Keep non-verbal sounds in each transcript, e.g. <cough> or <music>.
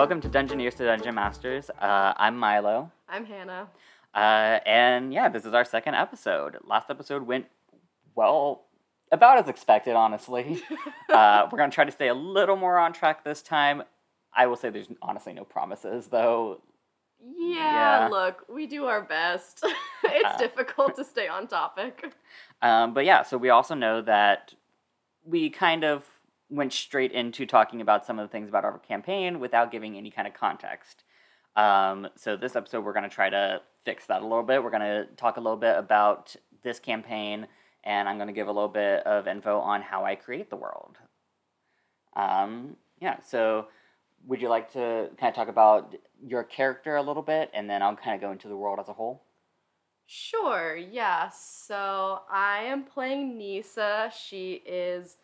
Welcome to Dungeoneers to Dungeon Masters. Uh, I'm Milo. I'm Hannah. Uh, and yeah, this is our second episode. Last episode went well, about as expected, honestly. <laughs> uh, we're going to try to stay a little more on track this time. I will say there's honestly no promises, though. Yeah, Yeah. look, we do our best. <laughs> it's Uh. difficult to stay on topic. Um, but yeah, so we also know that we kind of went straight into talking about some of the things about our campaign without giving any kind of context. Um, so this episode, we're going to try to fix that a little bit. We're going to talk a little bit about this campaign, and I'm going to give a little bit of info on how I create the world. Um, yeah, so would you like to kind of talk about your character a little bit, and then I'll kind of go into the world as a whole? Sure, yeah. So I am playing Nisa. She is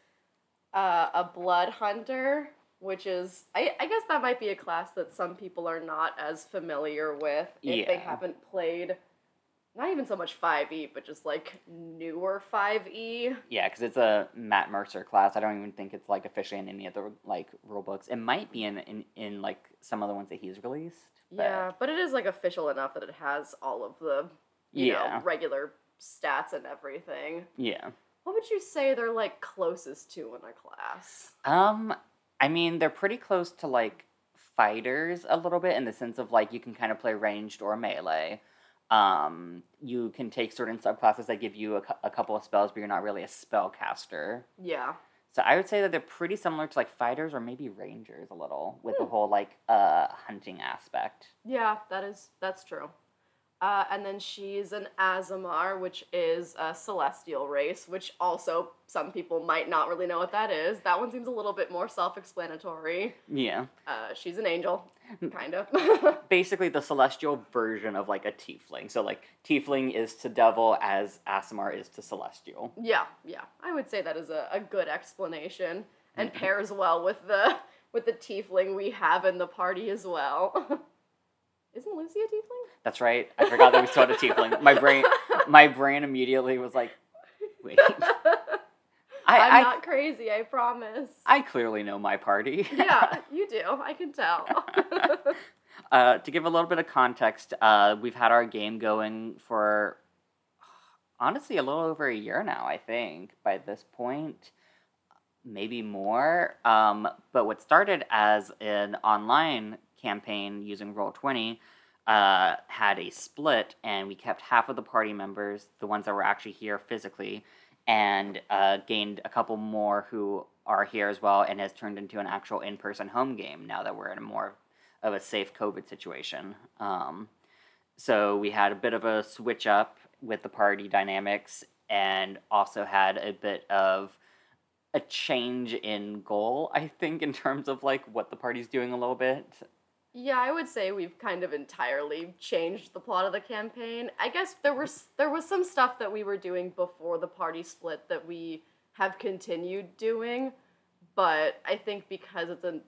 uh, a blood hunter, which is, I, I guess that might be a class that some people are not as familiar with if they haven't played, not even so much 5e, but just like newer E. 5e. Yeah, because it's a Matt Mercer class. I don't even think it's like officially in any other like rule books. It might be in in, in like some of the ones that he's released. but- Yeah, but it is like official enough that it has all of the you Yeah. know regular stats and everything. Yeah. What would you say they're like closest to in a class? Um, I mean, they're pretty close to like fighters a little bit in the sense of like you can kind of play ranged or melee. Um, you can take certain subclasses that give you a, a couple of spells, but you're not really a spellcaster. Yeah. So I would say that they're pretty similar to like fighters or maybe rangers a little with the Hmm. whole like uh hunting aspect. Yeah, that is that's true. Uh, and then she's an Aasimar, which is a celestial race, which also some people might not really know what that is. That one seems a little bit more self-explanatory. Yeah. Uh, she's an angel, kind of. <laughs> basically the celestial version of like a tiefling. So like tiefling is to devil as Aasimar is to celestial. Yeah, yeah. I would say that is a, a good explanation and Mm-hmm. pairs well with the with the tiefling we have in the party as well. <laughs> Isn't Lucy a tiefling? That's right. I forgot that we still had a <laughs> tiefling. My brain my brain immediately was like, wait. <laughs> I I'm I, not crazy, I promise. I clearly know my party. <laughs> yeah, you do. I can tell. uh, to give a little bit of context, uh, we've had our game going for honestly a little over a year now, I think, by this point. Maybe more. Um, but what started as an online campaign using Roll20 uh, had a split, and we kept half of the party members, the ones that were actually here physically, and uh, gained a couple more who are here as well, and has turned into an actual in person home game now that we're in a more of a safe COVID situation. Um, so we had a bit of a switch up with the party dynamics and also had a bit of a change in goal, I think, in terms of like what the party's doing a little bit. Yeah, I would say we've kind of entirely changed the plot of the campaign. I guess there was there was some stuff that we were doing before the party split that we have continued doing, but I think because it's a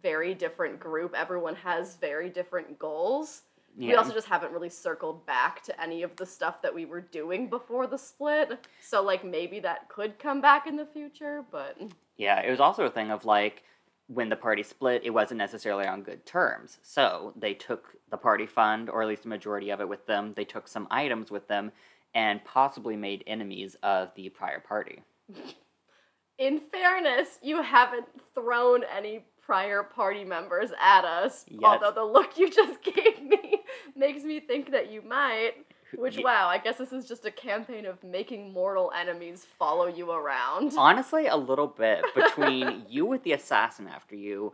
very different group, everyone has very different goals. We also just haven't really circled back to any of the stuff that we were doing before the split. So like maybe that could come back in the future, but Yeah, it was also a thing of like when the party split, it wasn't necessarily on good terms. So they took the party fund, or at least a majority of it, with them. They took some items with them, and possibly made enemies of the prior party. <laughs> in fairness, you haven't thrown any prior party members at us. Yet. Although the look you just <laughs> gave me makes me think that you might. Which wow, I guess this is just a campaign of making mortal enemies follow you around. <laughs> Honestly, a little bit <laughs> between you with the assassin after you,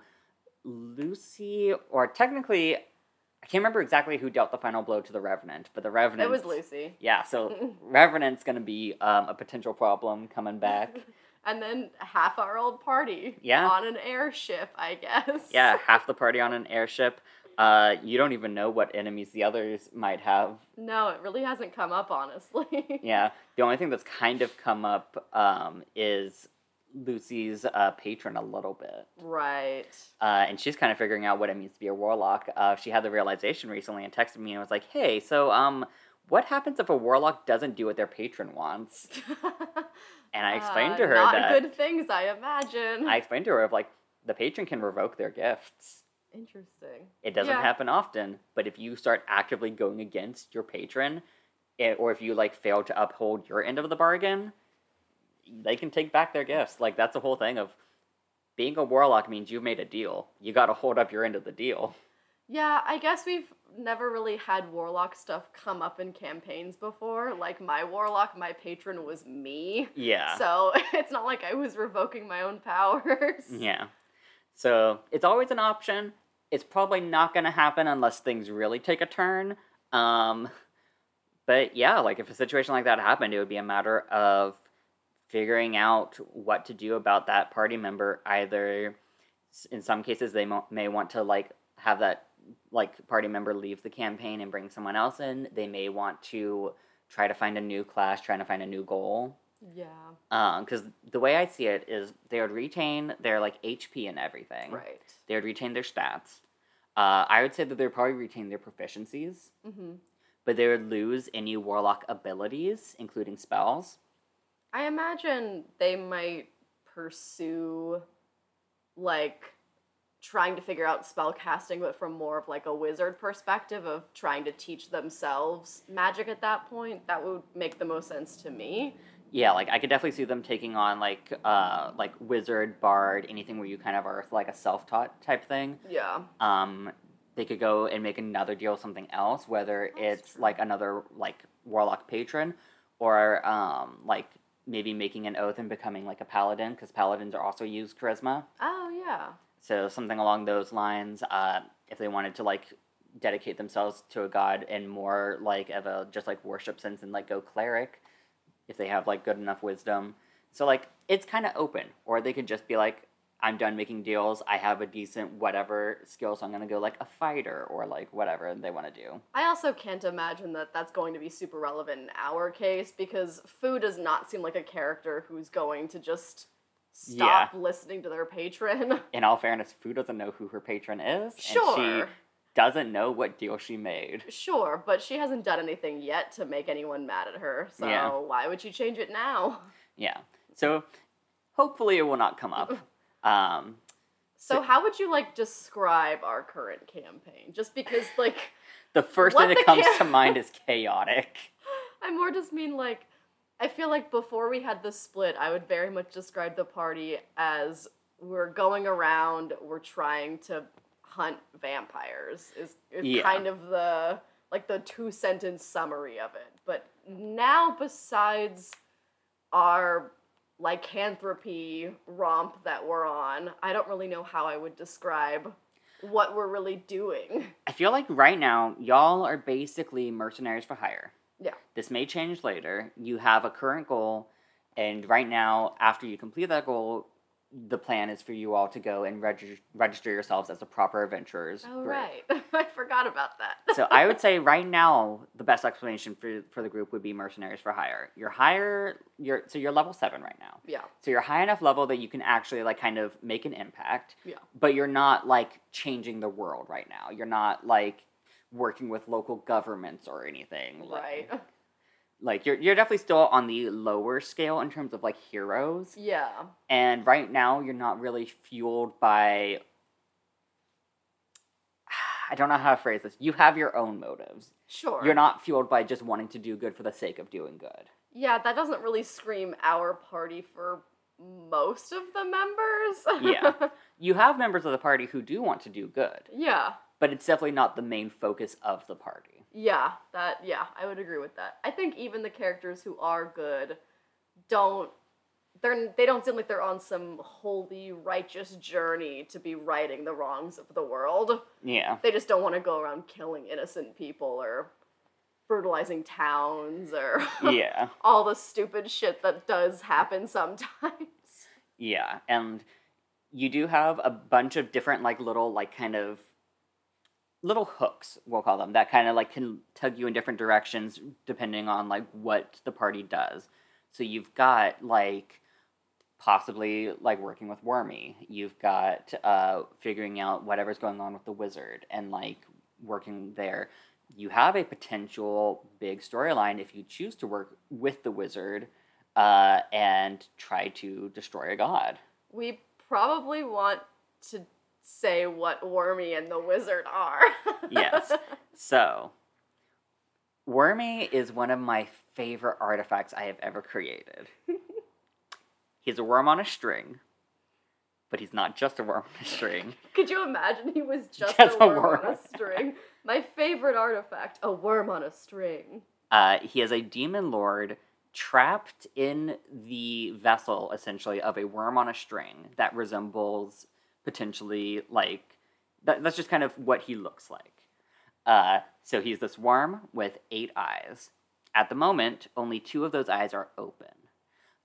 Lucy, or technically, I can't remember exactly who dealt the final blow to the Revenant, but the Revenant. It was Lucy. Yeah, so <laughs> Revenant's gonna be um, a potential problem coming back. And then half our old party Yeah. on an airship, I guess. Yeah, half the party on an airship. Uh, you don't even know what enemies the others might have. No, it really hasn't come up, honestly. <laughs> Yeah, the only thing that's kind of come up um, is Lucy's uh, patron a little bit. right. Uh, and she's kind of figuring out what it means to be a warlock. Uh, she had the realization recently and texted me and was like, "Hey, so um, what happens if a warlock doesn't do what their patron wants?" <laughs> And I explained Uh, to her not that good things, I imagine. I explained to her of like the patron can revoke their gifts. Interesting. It doesn't Yeah. happen often, but if you start actively going against your patron, eh, or if you like fail to uphold your end of the bargain, they can take back their gifts. Like that's the whole thing of being a warlock means you've made a deal. You got to hold up your end of the deal. Yeah, I guess we've never really had warlock stuff come up in campaigns before. Like my warlock, my patron was me. Yeah. So <laughs> it's not like I was revoking my own powers. Yeah. So it's always an option. It's probably not going to happen unless things really take a turn. Um, but yeah, like if a situation like that happened, it would be a matter of figuring out what to do about that party member. Either in some cases they may want to like have that like party member leave the campaign and bring someone else in. They may want to try to find a new class, trying to find a new goal Yeah. because the way I see it is they would retain their like HP and everything. Right. They would retain their stats. Uh, I would say that they would probably retain their proficiencies, mm-hmm. but they would lose any warlock abilities, including spells. I imagine they might pursue like trying to figure out spell casting, but from more of like a wizard perspective of trying to teach themselves magic at that point. That would make the most sense to me. Yeah, like I could definitely see them taking on like uh, like wizard, bard, anything where you kind of are like a self-taught type thing. Yeah. Um, they could go and make another deal with something else, whether That's it's true. like another like warlock patron, or um, like maybe making an oath and becoming like a paladin, because paladins are also use charisma. Oh yeah. So something along those lines. Uh, if they wanted to like dedicate themselves to a god in more like of a just like worship sense and like go cleric, if they have like good enough wisdom. So like it's kind of open, or they could just be like, I'm done making deals. I have a decent whatever skill, so I'm gonna go like a fighter or like whatever they want to do. I also can't imagine that that's going to be super relevant in our case because Fu does not seem like a character who's going to just stop listening to their patron. In all fairness, Fu doesn't know who her patron is, and sure. she doesn't know what deal she made. Sure, but she hasn't done anything yet to make anyone mad at her, so Yeah. why would she change it now? Yeah. So hopefully it will not come up. <laughs> Um, So, So- how would you like describe our current campaign? Just because, like, <laughs> the first thing that comes ca- to mind is <laughs> chaotic. I more just mean like, I feel like before we had the split, I would very much describe the party as we're going around, we're trying to hunt vampires. Is, is Yeah. kind of the like the two sentence summary of it. But now, besides our lycanthropy romp that we're on, I don't really know how I would describe what we're really doing. I feel like right now, y'all are basically mercenaries for hire. Yeah. This may change later. You have a current goal, and right now, after you complete that goal, the plan is for you all to go and regi- register yourselves as a proper adventurers. Oh group. right, <laughs> I forgot about that. so I would <laughs> say right now the best explanation for for the group would be mercenaries for hire. You're higher. You're so you're level seven right now. yeah, So you're high enough level that you can actually like kind of make an impact. Yeah. But you're not like changing the world right now. You're not like working with local governments or anything. Like- right. Like <laughs> you're you're definitely still on the lower scale in terms of like heroes. Yeah, And right now you're not really fueled by <sighs> I don't know how to phrase this. You have your own motives. sure. You're not fueled by just wanting to do good for the sake of doing good. Yeah, that doesn't really scream our party for most of the members. Yeah. <laughs> You have members of the party who do want to do good. yeah. But it's definitely not the main focus of the party. Yeah, that yeah, I would agree with that. I think even the characters who are good don't they're they don't seem like they're on some holy righteous journey to be righting the wrongs of the world. Yeah. They just don't want to go around killing innocent people or brutalizing towns or <laughs> Yeah. all the stupid shit that does happen sometimes. Yeah. And you do have a bunch of different like little like kind of little hooks, we'll call them, that kind of like can tug you in different directions depending on like what the party does. So you've got like possibly like working with Wormy. You've got uh figuring out whatever's going on with the wizard and like working there. You have a potential big storyline if you choose to work with the wizard uh, and try to destroy a god. We probably want to say what Wormy and the wizard are. <laughs> Yes. So, Wormy is one of my favorite artifacts I have ever created. <laughs> he's a worm on a string, but he's not just a worm on a string. <laughs> Could you imagine he was just, Just a a worm, worm. on a string? My favorite artifact, a worm on a string. Uh, he is a demon lord trapped in the vessel, essentially, of a worm on a string that resembles potentially like that, that's just kind of what he looks like. Uh, so he's this worm with eight eyes. At the moment, only two of those eyes are open.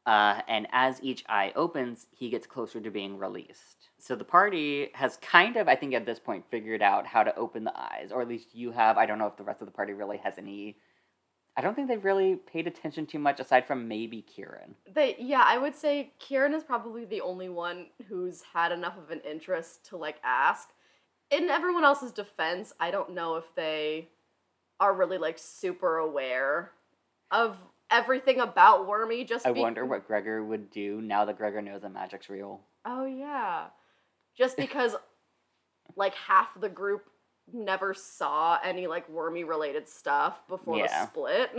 Uh, and as each eye opens, he gets closer to being released. So the party has kind of, I think, at this point, figured out how to open the eyes, or at least you have. I don't know if the rest of the party really has any. I don't think they've really paid attention too much, aside from maybe Kieran. They yeah, I would say Kieran is probably the only one who's had enough of an interest to like ask. In everyone else's defense, I don't know if they are really like super aware of everything about Wormy. Just I be- wonder what Gregor would do now that Gregor knows that magic's real. Oh yeah, just because like half the group never saw any like Wormy related stuff before the split,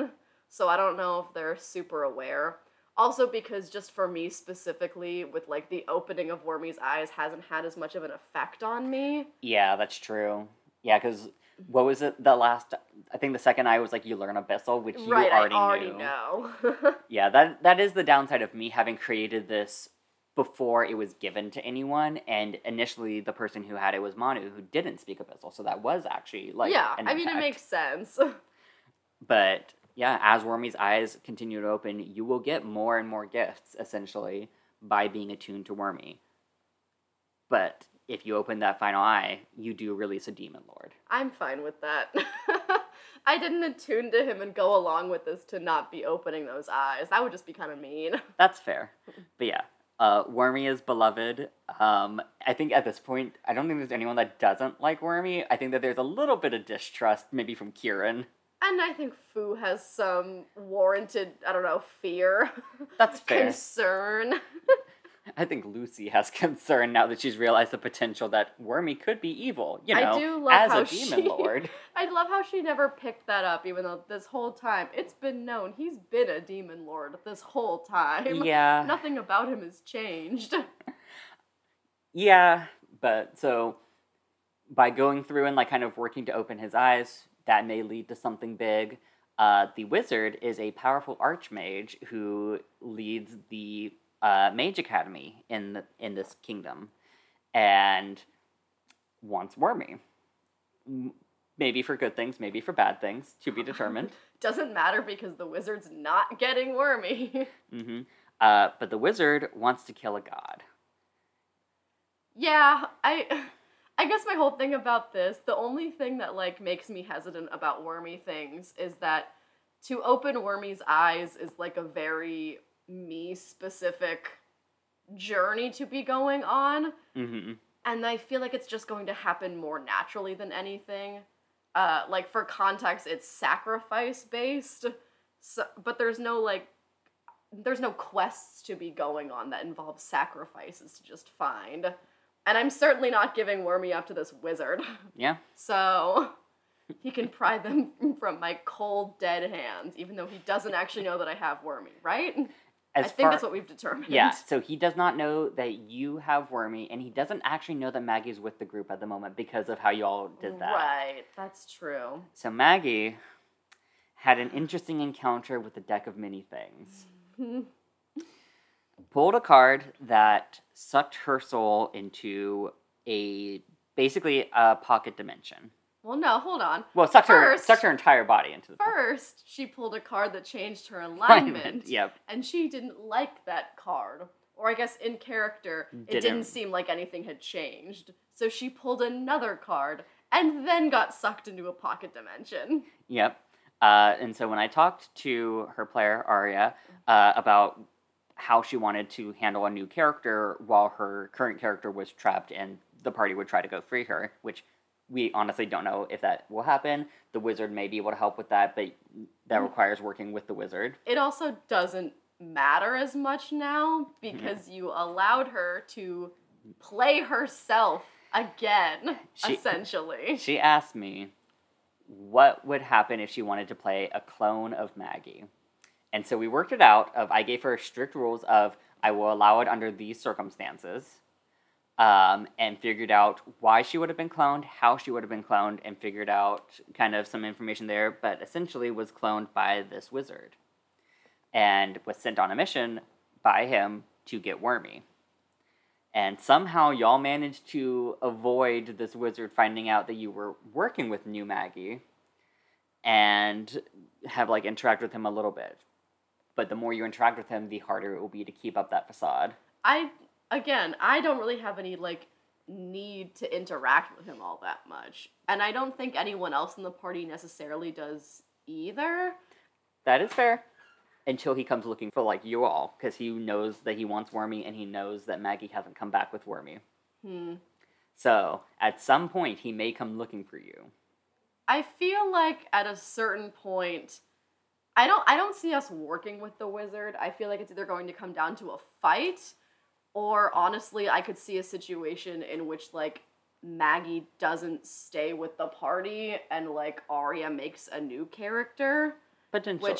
so I don't know if they're super aware. Also, because just for me specifically, with like the opening of Wormy's eyes hasn't had as much of an effect on me. Yeah, that's true. Yeah, because what was it? The last, I think the second eye was like you learn abyssal, which you already, I already knew. know. <laughs> Yeah, that that is the downside of me having created this before it was given to anyone. And initially, the person who had it was Manu, who didn't speak abyssal, so that was actually like yeah, I mean it makes sense. But yeah, as Wormy's eyes continue to open, you will get more and more gifts essentially by being attuned to Wormy. But if you open that final eye, you do release a demon lord. I'm fine with that. <laughs> I didn't attune to him and go along with this to not be opening those eyes. That would just be kind of mean. That's fair. But yeah, uh, Wormy is beloved. Um, I think at this point, I don't think there's anyone that doesn't like Wormy. I think that there's a little bit of distrust, maybe from Kieran. And I think Fu has some warranted, I don't know, fear, That's <laughs> fair. concern. <laughs> I think Lucy has <laughs> concern now that she's realized the potential that Wormy could be evil. You know, I do love as how a demon she- lord. <laughs> I love how she never picked that up, even though this whole time it's been known he's been a demon lord this whole time. <laughs> Yeah. Nothing about him has changed. Yeah, but so by going through and like kind of working to open his eyes, that may lead to something big. Uh, the wizard is a powerful archmage who leads the uh, mage academy in the, in this kingdom, and wants Wormy. M- Maybe for good things, maybe for bad things, to be determined. <laughs> Doesn't matter because the wizard's not getting wormy. <laughs> hmm Uh, but the wizard wants to kill a god. Yeah, I I guess my whole thing about this, the only thing that like makes me hesitant about wormy things is that to open Wormy's eyes is like a very me specific journey to be going on. hmm And I feel like it's just going to happen more naturally than anything. Uh, like for context, it's sacrifice based. So, but there's no like there's no quests to be going on that involve sacrifices to just find. And I'm certainly not giving Wormy up to this wizard. Yeah. <laughs> So he can pry them <laughs> from my cold, dead hands, even though he doesn't actually know that I have Wormy, right? As I think far- that's what we've determined. Yeah, so he does not know that you have Wormy, and he doesn't actually know that Maggie's with the group at the moment because of how you all did that. Right, that's true. So Maggie had an interesting encounter with the deck of many things. <laughs> Pulled a card that sucked her soul into a basically a pocket dimension. Well, no, hold on. Well, sucked her sucked her entire body into the First, she pulled a card that changed her <laughs> alignment, Yep. and she didn't like that card. Or I guess in character, it Didn't. didn't seem like anything had changed. So she pulled another card and then got sucked into a pocket dimension. Yep. Uh, and so when I talked to her player, Arya, uh, about how she wanted to handle a new character while her current character was trapped and the party would try to go free her, which we honestly don't know if that will happen. The wizard may be able to help with that, but that mm-hmm. requires working with the wizard. It also doesn't matter as much now mm-hmm. because you allowed her to play herself Again, She- essentially. She asked me what would happen if she wanted to play a clone of Maggie. And so we worked it out of I gave her strict rules of I will allow it under these circumstances. Um, and figured out why she would have been cloned, how she would have been cloned, and figured out kind of some information there, but essentially was cloned by this wizard. And was sent on a mission by him to get Wormy. And somehow y'all managed to avoid this wizard finding out that you were working with new Maggie and have like interact with him a little bit. But the more you interact with him, the harder it will be to keep up that facade. I again, I don't really have any like need to interact with him all that much. And I don't think anyone else in the party necessarily does either. That is fair. Until he comes looking for like you all, because he knows that he wants Wormy and he knows that Maggie hasn't come back with Wormy. Hmm. So at some point he may come looking for you. I feel like at a certain point I don't I don't see us working with the wizard. I feel like it's either going to come down to a fight or honestly I could see a situation in which like Maggie doesn't stay with the party and like Arya makes a new character. Potentially.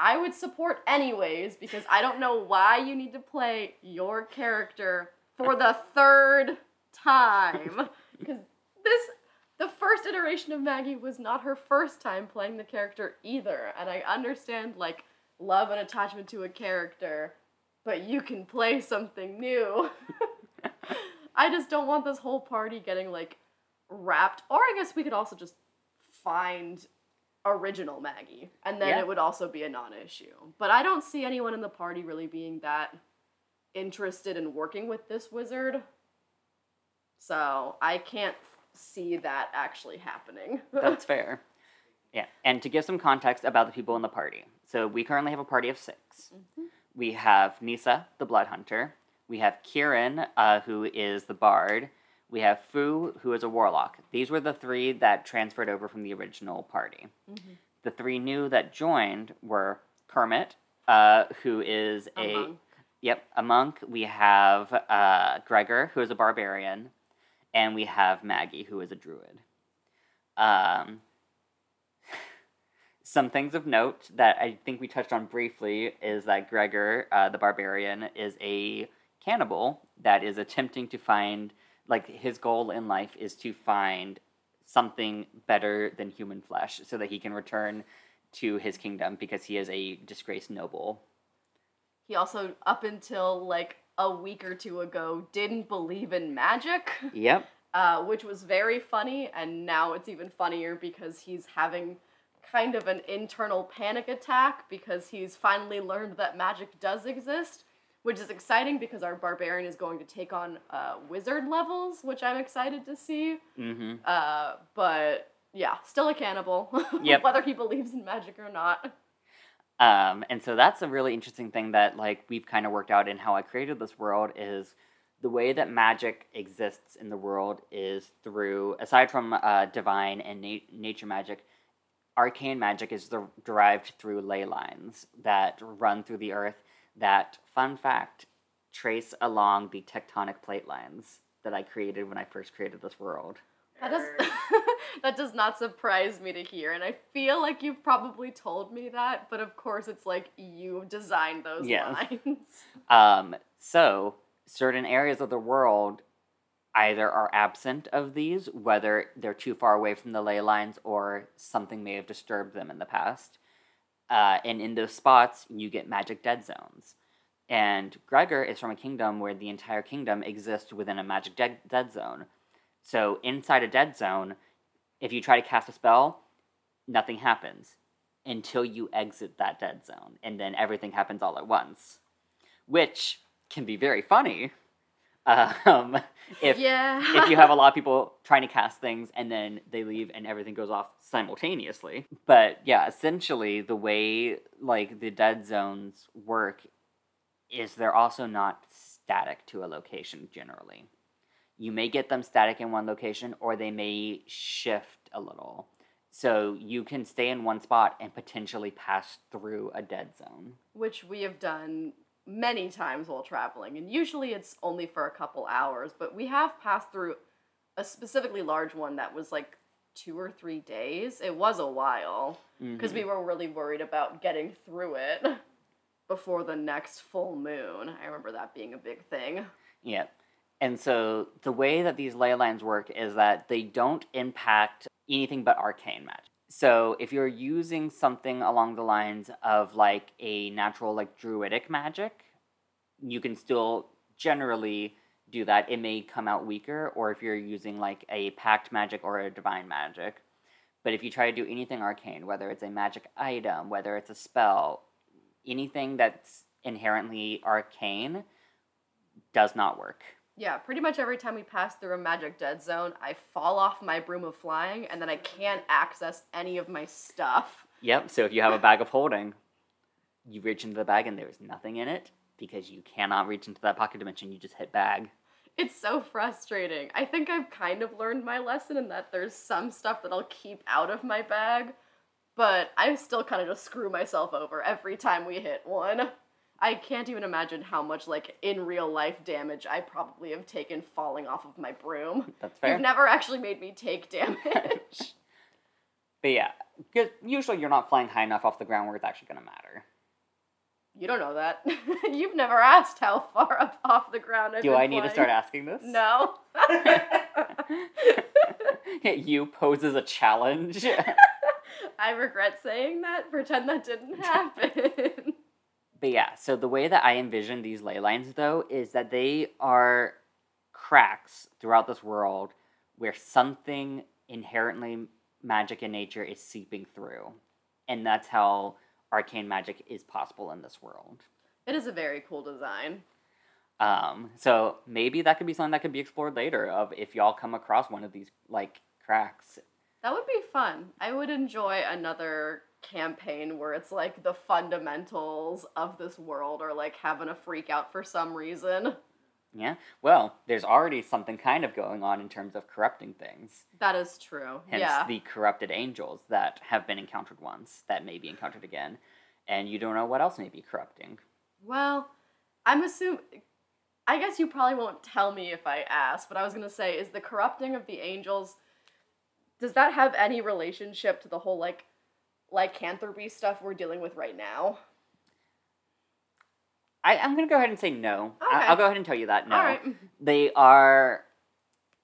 I would support anyways because I don't know why you need to play your character for the third time. <laughs> Because this, the first iteration of Maggie was not her first time playing the character either. And I understand, like, love and attachment to a character, but you can play something new. <laughs> I just don't want this whole party getting, like, wrapped. Or I guess we could also just find original Maggie, and then Yeah. it would also be a non-issue. But I don't see anyone in the party really being that interested in working with this wizard. So I can't see that actually happening. <laughs> That's fair. Yeah, and to give some context about the people in the party. So we currently have a party of 6 mm-hmm. We have Nisa, the Blood Hunter. We have Kieran, uh, who is the Bard. We have Fu, who is a Warlock. These were the three that transferred over from the original party. The three new that joined were Kermit, uh, who is a monk. Yep, a monk. We have uh, Gregor, who is a barbarian, and we have Maggie, who is a druid. Um, some things of note that I think we touched on briefly is that Gregor, uh, the barbarian, is a cannibal that is attempting to find, like, his goal in life is to find something better than human flesh so that he can return to his kingdom because he is a disgraced noble. He also, up until like a week or two ago, didn't believe in magic, Yep. uh, which was very funny. And now it's even funnier because he's having kind of an internal panic attack because he's finally learned that magic does exist, which is exciting because our barbarian is going to take on uh, wizard levels, which I'm excited to see. Mm-hmm. Uh, but yeah, still a cannibal, <laughs> Yep. whether he believes in magic or not. Um, and so that's a really interesting thing that like we've kind of worked out in how I created this world is the way that magic exists in the world is through aside from uh, divine and na- nature magic, arcane magic is the, derived through ley lines that run through the earth. That fun fact trace along the tectonic plate lines that I created when I first created this world. That does <laughs> that does not surprise me to hear, and I feel like you've probably told me that, but of course it's like you designed those Yes. lines. Um, so certain areas of the world either are absent of these, whether they're too far away from the ley lines or something may have disturbed them in the past. Uh, and in those spots, you get magic dead zones. And Gregor is from a kingdom where the entire kingdom exists within a magic dead, dead zone. So inside a dead zone, if you try to cast a spell, nothing happens until you exit that dead zone, and then everything happens all at once, which can be very funny. <laughs> Um, if yeah. if you have a lot of people trying to cast things and then they leave and everything goes off simultaneously. But yeah, essentially the way like the dead zones work is they're also not static to a location generally. You may get them static in one location or they may shift a little. So you can stay in one spot and potentially pass through a dead zone. which we have done many times while traveling, and usually it's only for a couple hours, but we have passed through a specifically large one that was like two or three days. It was a while because Mhm. we were really worried about getting through it before the next full moon. I remember that being a big thing. Yeah. And so the way that these ley lines work is that they don't impact anything but arcane magic. So if you're using something along the lines of like a natural like druidic magic, you can still generally do that. It may come out weaker, or if you're using like a pact magic or a divine magic. But if you try to do anything arcane, whether it's a magic item, whether it's a spell, anything that's inherently arcane does not work. Yeah, pretty much every time we pass through a magic dead zone, I fall off my broom of flying and then I can't access any of my stuff. Yep. So if you have a bag of holding, you reach into the bag and there's nothing in it because you cannot reach into that pocket dimension. You just hit bag. It's so frustrating. I think I've kind of learned my lesson in that there's some stuff that I'll keep out of my bag, but I still kind of just screw myself over every time we hit one. I can't even imagine how much like in real life damage I probably have taken falling off of my broom. <laughs> That's fair. You've never actually made me take damage. <laughs> But yeah, because usually you're not flying high enough off the ground where it's actually going to matter. you don't know that. <laughs> You've never asked how far up off the ground I've Do I need to start asking this? No. you pose as a challenge. I regret saying that. Pretend that didn't happen. But yeah, so the way that I envision these ley lines, though, is that they are cracks throughout this world where something inherently magic in nature is seeping through. And that's how arcane magic is possible in this world. it is a very cool design. Um, so maybe that could be something that could be explored later of if y'all come across one of these like cracks. That would be fun. I would enjoy another campaign where it's like the fundamentals of this world are like having a freak out for some reason. Yeah. Well, there's already something kind of going on in terms of corrupting things. That is true. Hence yeah. the corrupted angels that have been encountered once, that may be encountered again, and you don't know what else may be corrupting. Well, I'm assuming. I guess you probably won't tell me if I ask, but I was gonna say, is the corrupting of the angels. Does that have any relationship to the whole like lycanthropy stuff we're dealing with right now? I, I'm going to go ahead and say no. I, Okay. I'll go ahead and tell you that no. Right. They are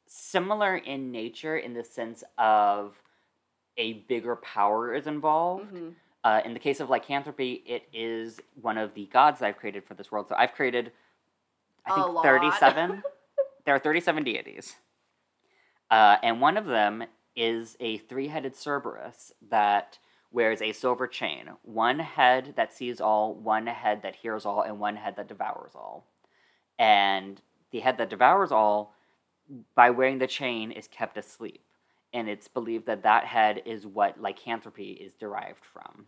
similar in nature in the sense of a bigger power is involved. hmm Uh, in the case of lycanthropy, it is one of the gods I've created for this world. So I've created, I think, 37. <laughs> there are 37 deities. Uh, and one of them is a three headed Cerberus that wears a silver chain one head that sees all, one head that hears all, and one head that devours all. And the head that devours all, by wearing the chain, is kept asleep. And it's believed that that head is what lycanthropy is derived from.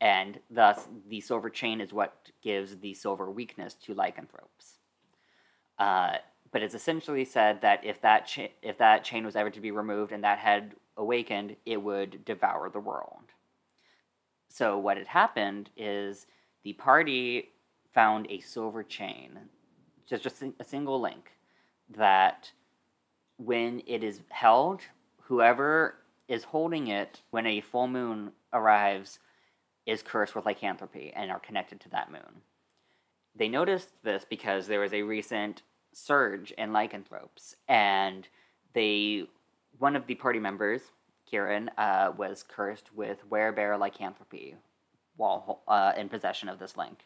And thus, the silver chain is what gives the silver weakness to lycanthropes. Uh, but it's essentially said that if that cha- if that chain was ever to be removed and that head awakened, it would devour the world. So what had happened is the party found a silver chain, just just a single link, that when it is held, whoever is holding it when a full moon arrives is cursed with lycanthropy and are connected to that moon. They noticed this because there was a recent surge in lycanthropes, and they one of the party members, Kieran, uh, was cursed with werebear lycanthropy while uh, in possession of this link.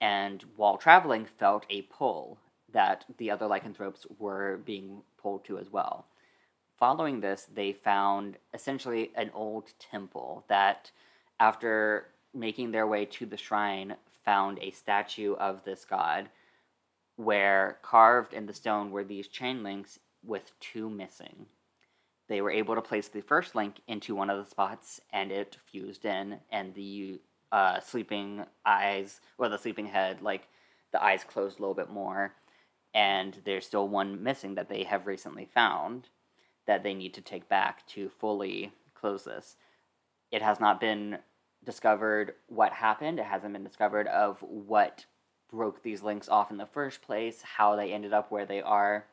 And while traveling, felt a pull that the other lycanthropes were being pulled to as well. Following this, they found essentially an old temple that, after making their way to the shrine, found a statue of this god where carved in the stone were these chain links with two missing. They were able to place the first link into one of the spots and it fused in, and the uh, sleeping eyes, or the sleeping head, like the eyes closed a little bit more. And there's still one missing that they have recently found that they need to take back to fully close this. It has not been discovered what happened, it hasn't been discovered of what broke these links off in the first place, how they ended up where they are.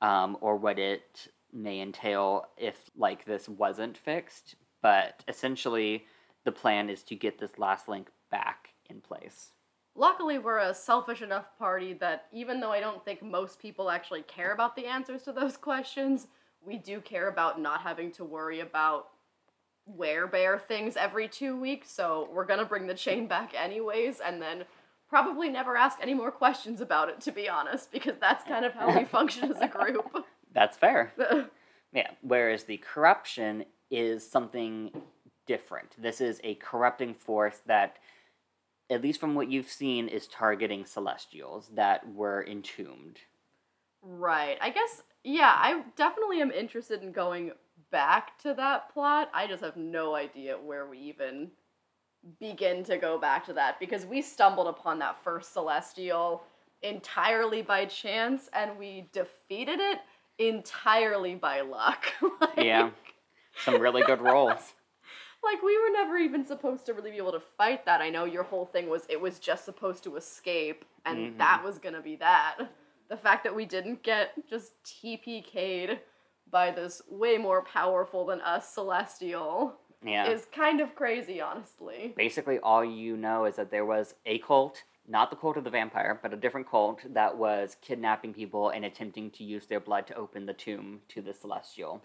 um, or what it may entail if like this wasn't fixed. But essentially, the plan is to get this last link back in place. Luckily, we're a selfish enough party that even though I don't think most people actually care about the answers to those questions, we do care about not having to worry about werebear things every two weeks. So we're gonna bring the chain back anyways, and then probably never ask any more questions about it, to be honest, because that's kind of how we <laughs> function as a group. That's fair. <laughs> yeah. Whereas the corruption is something different. This is a corrupting force that at least from what you've seen, is targeting celestials that were entombed. Right. I guess, yeah, I definitely am interested in going back to that plot. I just have no idea where we even begin to go back to that because we stumbled upon that first celestial entirely by chance and we defeated it entirely by luck. <laughs> like, yeah. Some really good rolls <laughs> like we were never even supposed to really be able to fight that. I know your whole thing was it was just supposed to escape and mm-hmm. that was going to be that. The fact that we didn't get just TPK'd by this way more powerful than us celestial yeah. is kind of crazy, honestly. Basically, all you know is that there was a cult, not the cult of the vampire, but a different cult that was kidnapping people and attempting to use their blood to open the tomb to the celestial.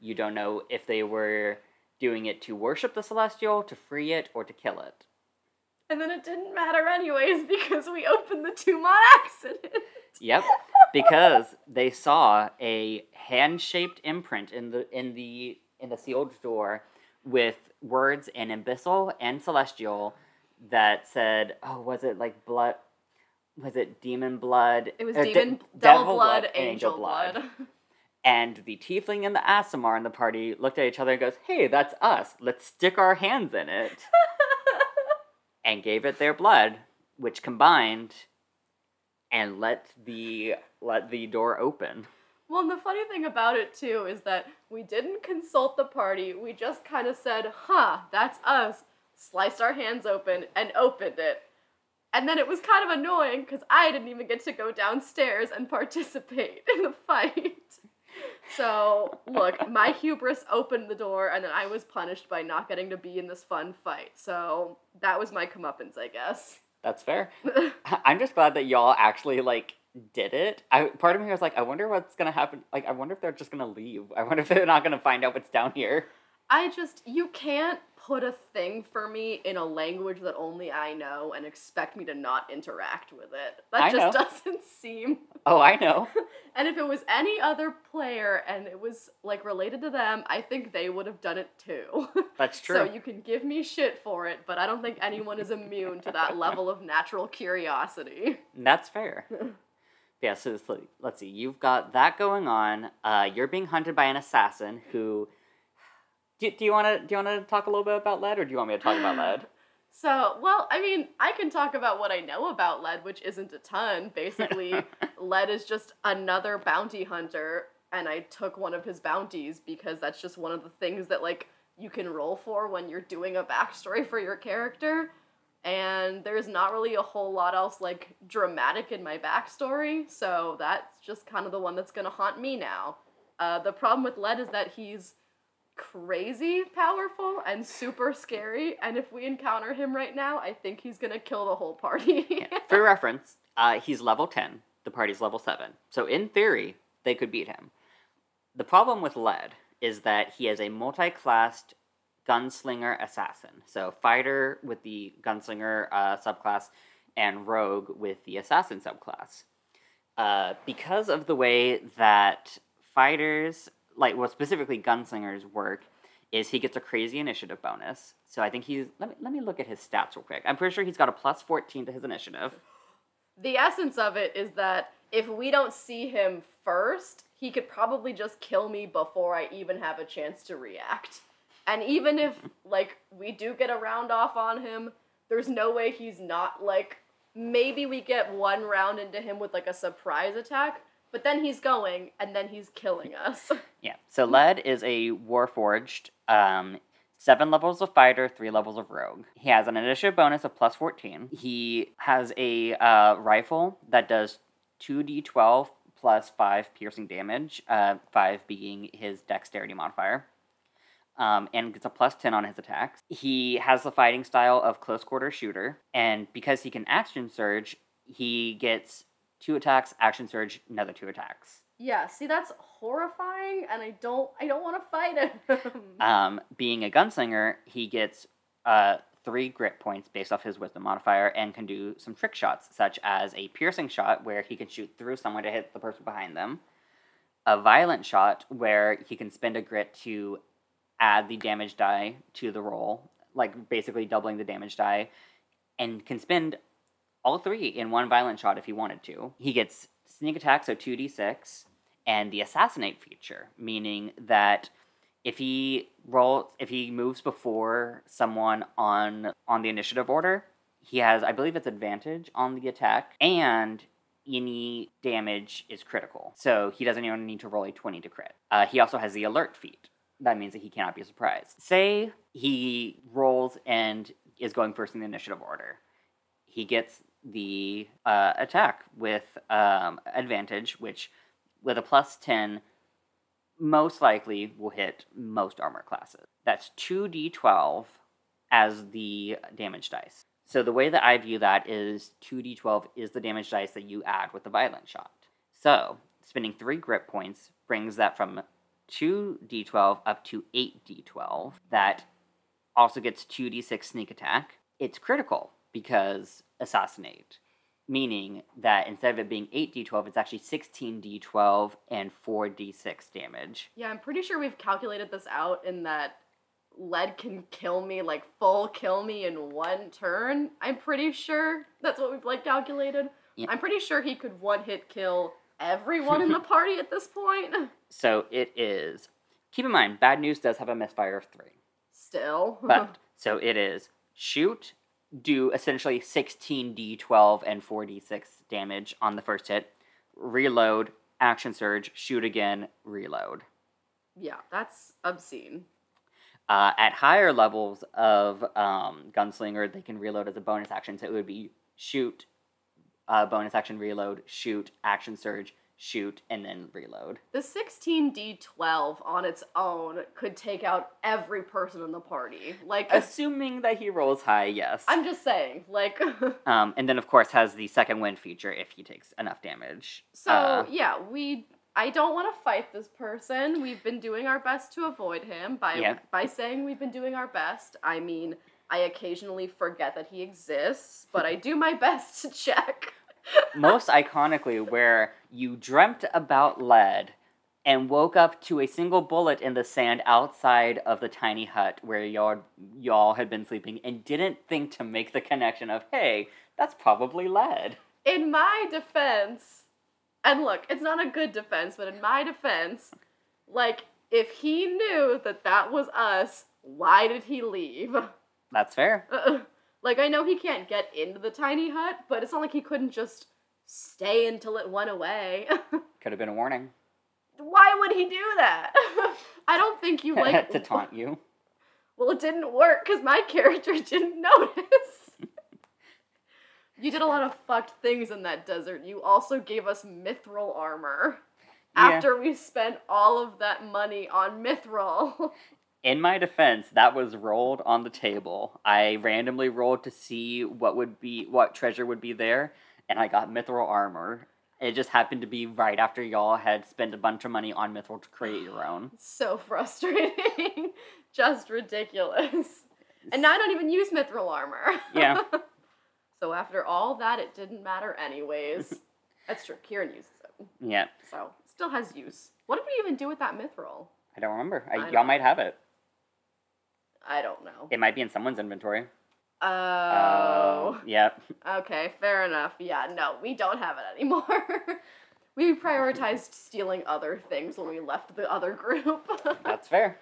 You don't know if they were doing it to worship the celestial, to free it, or to kill it. And then it didn't matter anyways <laughs> because we opened the tomb on accident. Yep, <laughs> because they saw a hand-shaped imprint in the in the in the sealed door with words in abyssal and celestial that said, "Oh, was it like blood? Was it demon blood? It was uh, demon, de- devil, devil blood, blood angel blood." blood. <laughs> And the tiefling and the Aasimar in the party looked at each other and goes, Hey, that's us. Let's stick our hands in it. <laughs> and gave it their blood, which combined and let the let the door open. Well, and the funny thing about it too is that we didn't consult the party. We just kind of said, "Huh, that's us." Sliced our hands open and opened it. And then it was kind of annoying because I didn't even get to go downstairs and participate <laughs> in the fight. So, look, my hubris opened the door, and then I was punished by not getting to be in this fun fight. So, that was my comeuppance, I guess. That's fair. <laughs> I'm just glad that y'all actually, like, did it. I part of me was like, I wonder what's gonna happen. Like, I wonder if they're just gonna leave. I wonder if they're not gonna find out what's down here. I just you can't put a thing for me in a language that only I know and expect me to not interact with it. That I just know. doesn't <laughs> seem. Oh, I know. <laughs> and if it was any other player and it was like related to them, I think they would have done it too. <laughs> That's true. so you can give me shit for it, but I don't think anyone is immune to that level of natural curiosity. That's fair. Yeah, so let's see. You've got that going on. Uh, you're being hunted by an assassin who do, do you want to do you want to talk a little bit about Led, or do you want me to talk about Led? <laughs> So, well, I mean, I can talk about what I know about Led, which isn't a ton. Basically, <laughs> Led is just another bounty hunter, and I took one of his bounties because that's just one of the things that like you can roll for when you're doing a backstory for your character. And there's not really a whole lot else like dramatic in my backstory, so that's just kind of the one that's gonna haunt me now. Uh, the problem with Led is that he's crazy powerful and super scary. And if we encounter him right now, I think he's gonna kill the whole party. yeah. For reference, uh, he's level 10, the party's level 7. So in theory, they could beat him. The problem with Led is that he is a multi classed gunslinger assassin. So fighter with the gunslinger uh, subclass and rogue with the assassin subclass. Uh, because of the way that fighters like well specifically gunslingers work is he gets a crazy initiative bonus. So I think he's let me let me look at his stats real quick. I'm pretty sure he's got a plus 14 to his initiative. The essence of it is that if we don't see him first, he could probably just kill me before I even have a chance to react. And even if like we do get a round off on him, there's no way he's not like maybe we get one round into him with like a surprise attack, but then he's going, and then he's killing us. <laughs> Yeah. So Led is a Warforged, um, seven levels of fighter, three levels of rogue. He has an initiative bonus of plus 14. He has a uh, rifle that does 2d12 plus five piercing damage, uh, five being his dexterity modifier. Um, and gets a plus 10 on his attacks. He has the fighting style of close quarter shooter, and because he can action surge, he gets two attacks, action surge, another two attacks. Yeah, see that's horrifying and I don't I don't want to fight him. <laughs> Um, being a gunslinger, he gets uh, three grit points based off his wisdom modifier and can do some trick shots, such as a piercing shot where he can shoot through someone to hit the person behind them, a violent shot where he can spend a grit to add the damage die to the roll, like basically doubling the damage die, and can spend all three in one violent shot if he wanted to. He gets sneak attack, so 2d6, and the assassinate feature, meaning that if he rolls if he moves before someone on on the initiative order, he has I believe it's advantage on the attack and any damage is critical. So he doesn't even need to roll a 20 to crit. Uh, he also has the alert feat. That means that he cannot be surprised. Say he rolls and is going first in the initiative order. He gets the uh, attack with um, advantage, which with a plus 10 most likely will hit most armor classes. That's 2d12 as the damage dice. So the way that I view that is 2d12 is the damage dice that you add with the violent shot. So spending three grit points brings that from 2d12 up to 8d12. That also gets 2d6 sneak attack. It's critical because assassinate meaning that instead of it being 8d12, it's actually 16d12 and 4d6 damage. Yeah, I'm pretty sure we've calculated this out in that Led can kill me, like full kill me in one turn. I'm pretty sure that's what we've like calculated. Yeah. I'm pretty sure he could one hit kill everyone in the <laughs> party at this point. So it is. Keep in mind, bad news does have a misfire of three. Still. But <laughs> so it is shoot, do essentially 16d12 and 4d6 damage on the first hit, reload, action surge, shoot again, reload. yeah, that's obscene. Uh, at higher levels of um, gunslinger, they can reload as a bonus action. So it would be shoot, uh, bonus action, reload, shoot, action surge, shoot, and then reload. The 16d12 on its own could take out every person in the party. Like, Assuming that he rolls high, yes. I'm just saying, like, <laughs> Um, and then of course has the second wind feature if he takes enough damage. so Uh, yeah, we. I don't want to fight this person. We've been doing our best to avoid him by Yeah. by saying we've been doing our best. I mean, I occasionally forget that he exists, but I do my <laughs> best to check. <laughs> most iconically, where you dreamt about Led and woke up to a single bullet in the sand outside of the tiny hut where y'all y'all had been sleeping and didn't think to make the connection of hey, that's probably Led. In my defense, and look, it's not a good defense, but in my defense, like if he knew that that was us, why did he leave? That's fair. Uh, like I know he can't get into the tiny hut, but it's not like he couldn't just stay until it went away. <laughs> Could have been a warning why would he do that? <laughs> I don't think you <laughs> like to taunt you. Well, it didn't work because my character didn't notice. you did a lot of fucked things in that desert. You also gave us mithril armor Yeah. after we spent all of that money on mithril. In my defense, that was rolled on the table. I randomly rolled to see what would be what treasure would be there, and I got mithril armor. It just happened to be right after y'all had spent a bunch of money on mithril to create your own. <sighs> so frustrating. <laughs> Just ridiculous. And now I don't even use mithril armor. Yeah. <laughs> so after all that, it didn't matter anyways. <laughs> That's true. Kieran uses it. Yeah, So still has use. What did we even do with that mithril? I don't remember. I, I y'all don't- might have it. I don't know. It might be in someone's inventory. Oh. yeah. Okay, fair enough. Yeah, no, we don't have it anymore. <laughs> we prioritized stealing other things when we left the other group. <laughs> That's fair.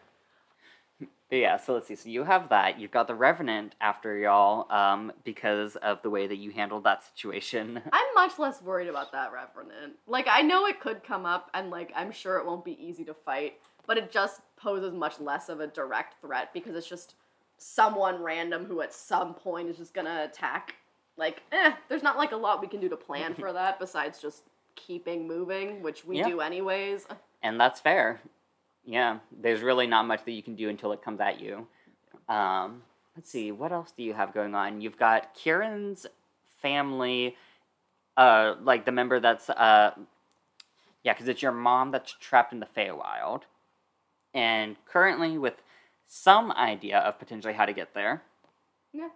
But yeah, so let's see. So you have that. You've got the Revenant after y'all, um, because of the way that you handled that situation. <laughs> I'm much less worried about that Revenant. Like, I know it could come up, and like, I'm sure it won't be easy to fight, but it just poses much less of a direct threat because it's just someone random who at some point is just gonna attack. Like, eh, there's not like a lot we can do to plan <laughs> for that besides just keeping moving, which we Yeah. do anyways. and that's fair. Yeah, there's really not much that you can do until it comes at you. Um, let's see, what else do you have going on? You've got Kieran's family, uh, like the member that's, uh, yeah, because it's your mom that's trapped in the Feywild, and currently with some idea of potentially how to get there. Yeah.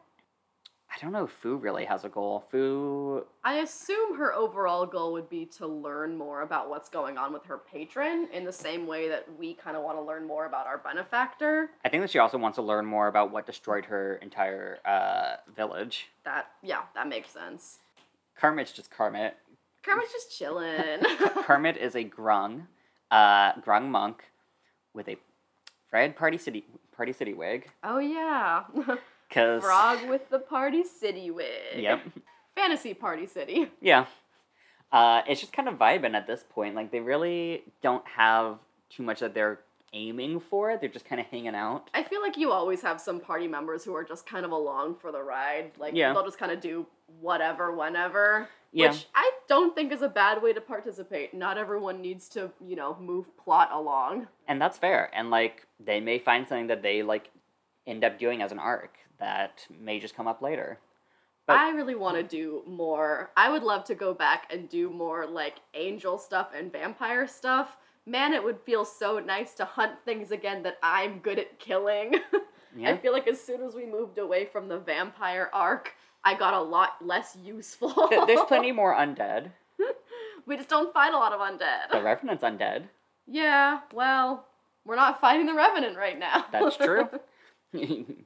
I don't know if Fu really has a goal. Fu, I assume her overall goal would be to learn more about what's going on with her patron in the same way that we kind of want to learn more about our benefactor. I think that she also wants to learn more about what destroyed her entire uh, village. That, yeah, that makes sense. Kermit's just Kermit. Kermit's just chilling. <laughs> Kermit is a grung, uh, grung monk with a Fred Party City Party City wig. oh, yeah. <laughs> Cause Frog with the Party City wig. Yep. Fantasy Party City. <laughs> Yeah. Uh, it's just kind of vibing at this point. Like they really don't have too much that they're aiming for. It. They're just kind of hanging out. I feel like you always have some party members who are just kind of along for the ride. Like Yeah. they'll just kind of do whatever whenever. Yeah. Which I don't think is a bad way to participate. Not everyone needs to, you know, move plot along. And that's fair. And like they may find something that they like end up doing as an arc that may just come up later. But- I really want to do more. I would love to go back and do more like angel stuff and vampire stuff. Man, it would feel so nice to hunt things again that I'm good at killing. <laughs> I feel like as soon as we moved away from the vampire arc, I got a lot less useful. There's <laughs> plenty more undead. we just don't fight a lot of undead. The Revenant's undead. yeah, well, we're not fighting the Revenant right now. That's <laughs> true.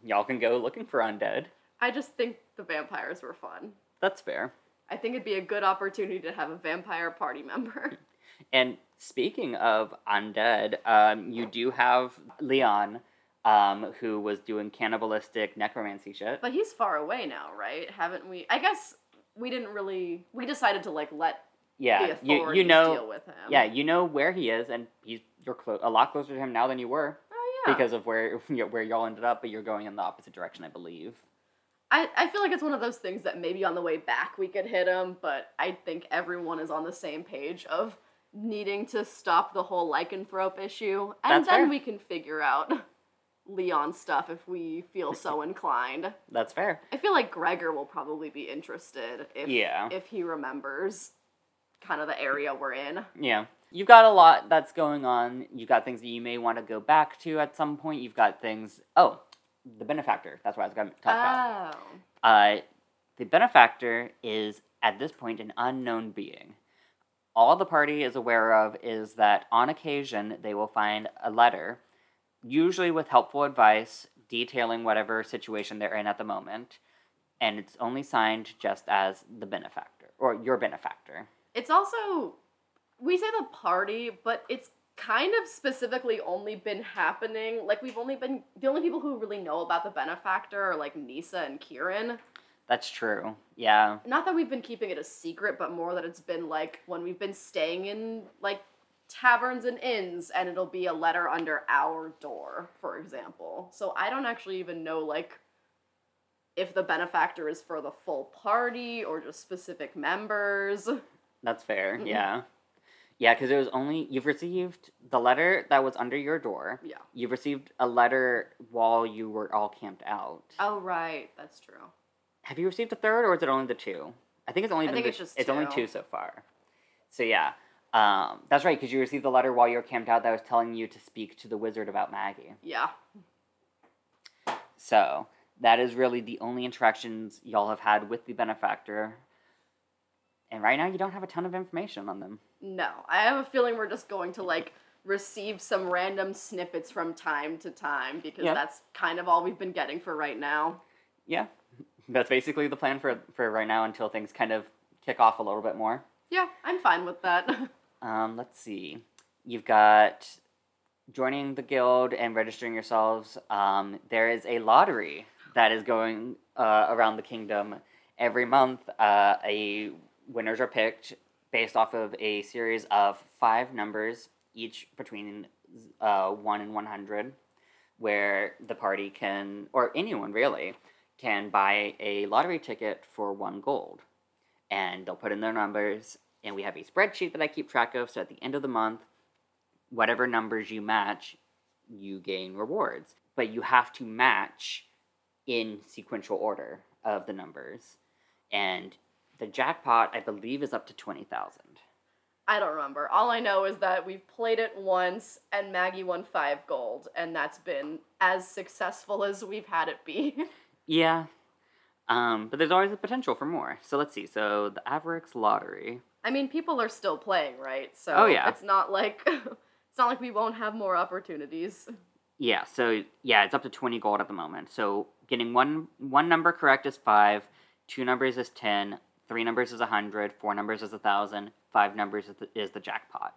Y'all can go looking for undead. I just think the vampires were fun. That's fair. I think it'd be a good opportunity to have a vampire party member. <laughs> And speaking of undead, um, you do have Leon, um, who was doing cannibalistic necromancy shit. But he's far away now, right? Haven't we? I guess we didn't really. We decided to like let Yeah, you you know, deal with him. yeah, you know where he is, and he's you're clo- a lot closer to him now than you were Oh yeah. because of where <laughs> where y'all ended up. But you're going in the opposite direction, I believe. I, I feel like it's one of those things that maybe on the way back we could hit him, but I think everyone is on the same page of needing to stop the whole lycanthrope issue, and That's then fair. we can figure out Leon stuff if we feel so <laughs> inclined. That's fair. I feel like Gregor will probably be interested if Yeah. if he remembers kind of the area we're in. Yeah. You've got a lot that's going on. You've got things that you may want to go back to at some point. You've got things. Oh, the benefactor. That's what I was going to talk about. Oh. Uh, the benefactor is, at this point, an unknown being. All the party is aware of is that on occasion they will find a letter, usually with helpful advice detailing whatever situation they're in at the moment, and it's only signed just as the benefactor or your benefactor. It's also we say the party, but it's kind of specifically only been happening. Like we've only been the only people who really know about the benefactor are like Nisa and Kieran. That's true. Yeah. Not that we've been keeping it a secret, but more that it's been like when we've been staying in like taverns and inns and it'll be a letter under our door, for example. So I don't actually even know like if the benefactor is for the full party or just specific members. That's fair. Yeah. Yeah, because it was only you've received the letter that was under your door. Yeah. You've received a letter while you were all camped out. Oh right, that's true. Have you received a third, or is it only the two? I think it's only I think the- it's just it's only two. two so far. So yeah, um, that's right because you received the letter while you were camped out that was telling you to speak to the wizard about Maggie. Yeah. So that is really the only interactions y'all have had with the benefactor. And right now, you don't have a ton of information on them. No, I have a feeling we're just going to like receive some random snippets from time to time because Yeah. that's kind of all we've been getting for right now. Yeah, <laughs> that's basically the plan for for right now until things kind of kick off a little bit more. Yeah, I'm fine with that. <laughs> Um, let's see. You've got joining the guild and registering yourselves. Um, there is a lottery that is going uh, around the kingdom every month. Uh, a winners are picked based off of a series of five numbers, each between uh, one and one hundred, where the party can, or anyone really, can buy a lottery ticket for one gold, and they'll put in their numbers and we have a spreadsheet that I keep track of. So at the end of the month, whatever numbers you match, you gain rewards. But you have to match in sequential order of the numbers. And the jackpot, I believe, is up to 20,000. I don't remember. All I know is that we've played it once and Maggie won five gold, and that's been as successful as we've had it be. <laughs> Yeah. Um, but there's always the potential for more. So let's see. So the Avorix Lottery. I mean, people are still playing, right? So Oh, yeah. it's not like <laughs> it's not like we won't have more opportunities. Yeah, so yeah, it's up to 20 gold at the moment. So getting one one number correct is 5, two numbers is 10, three numbers is 100, four numbers is 1000, five numbers is the, is the jackpot.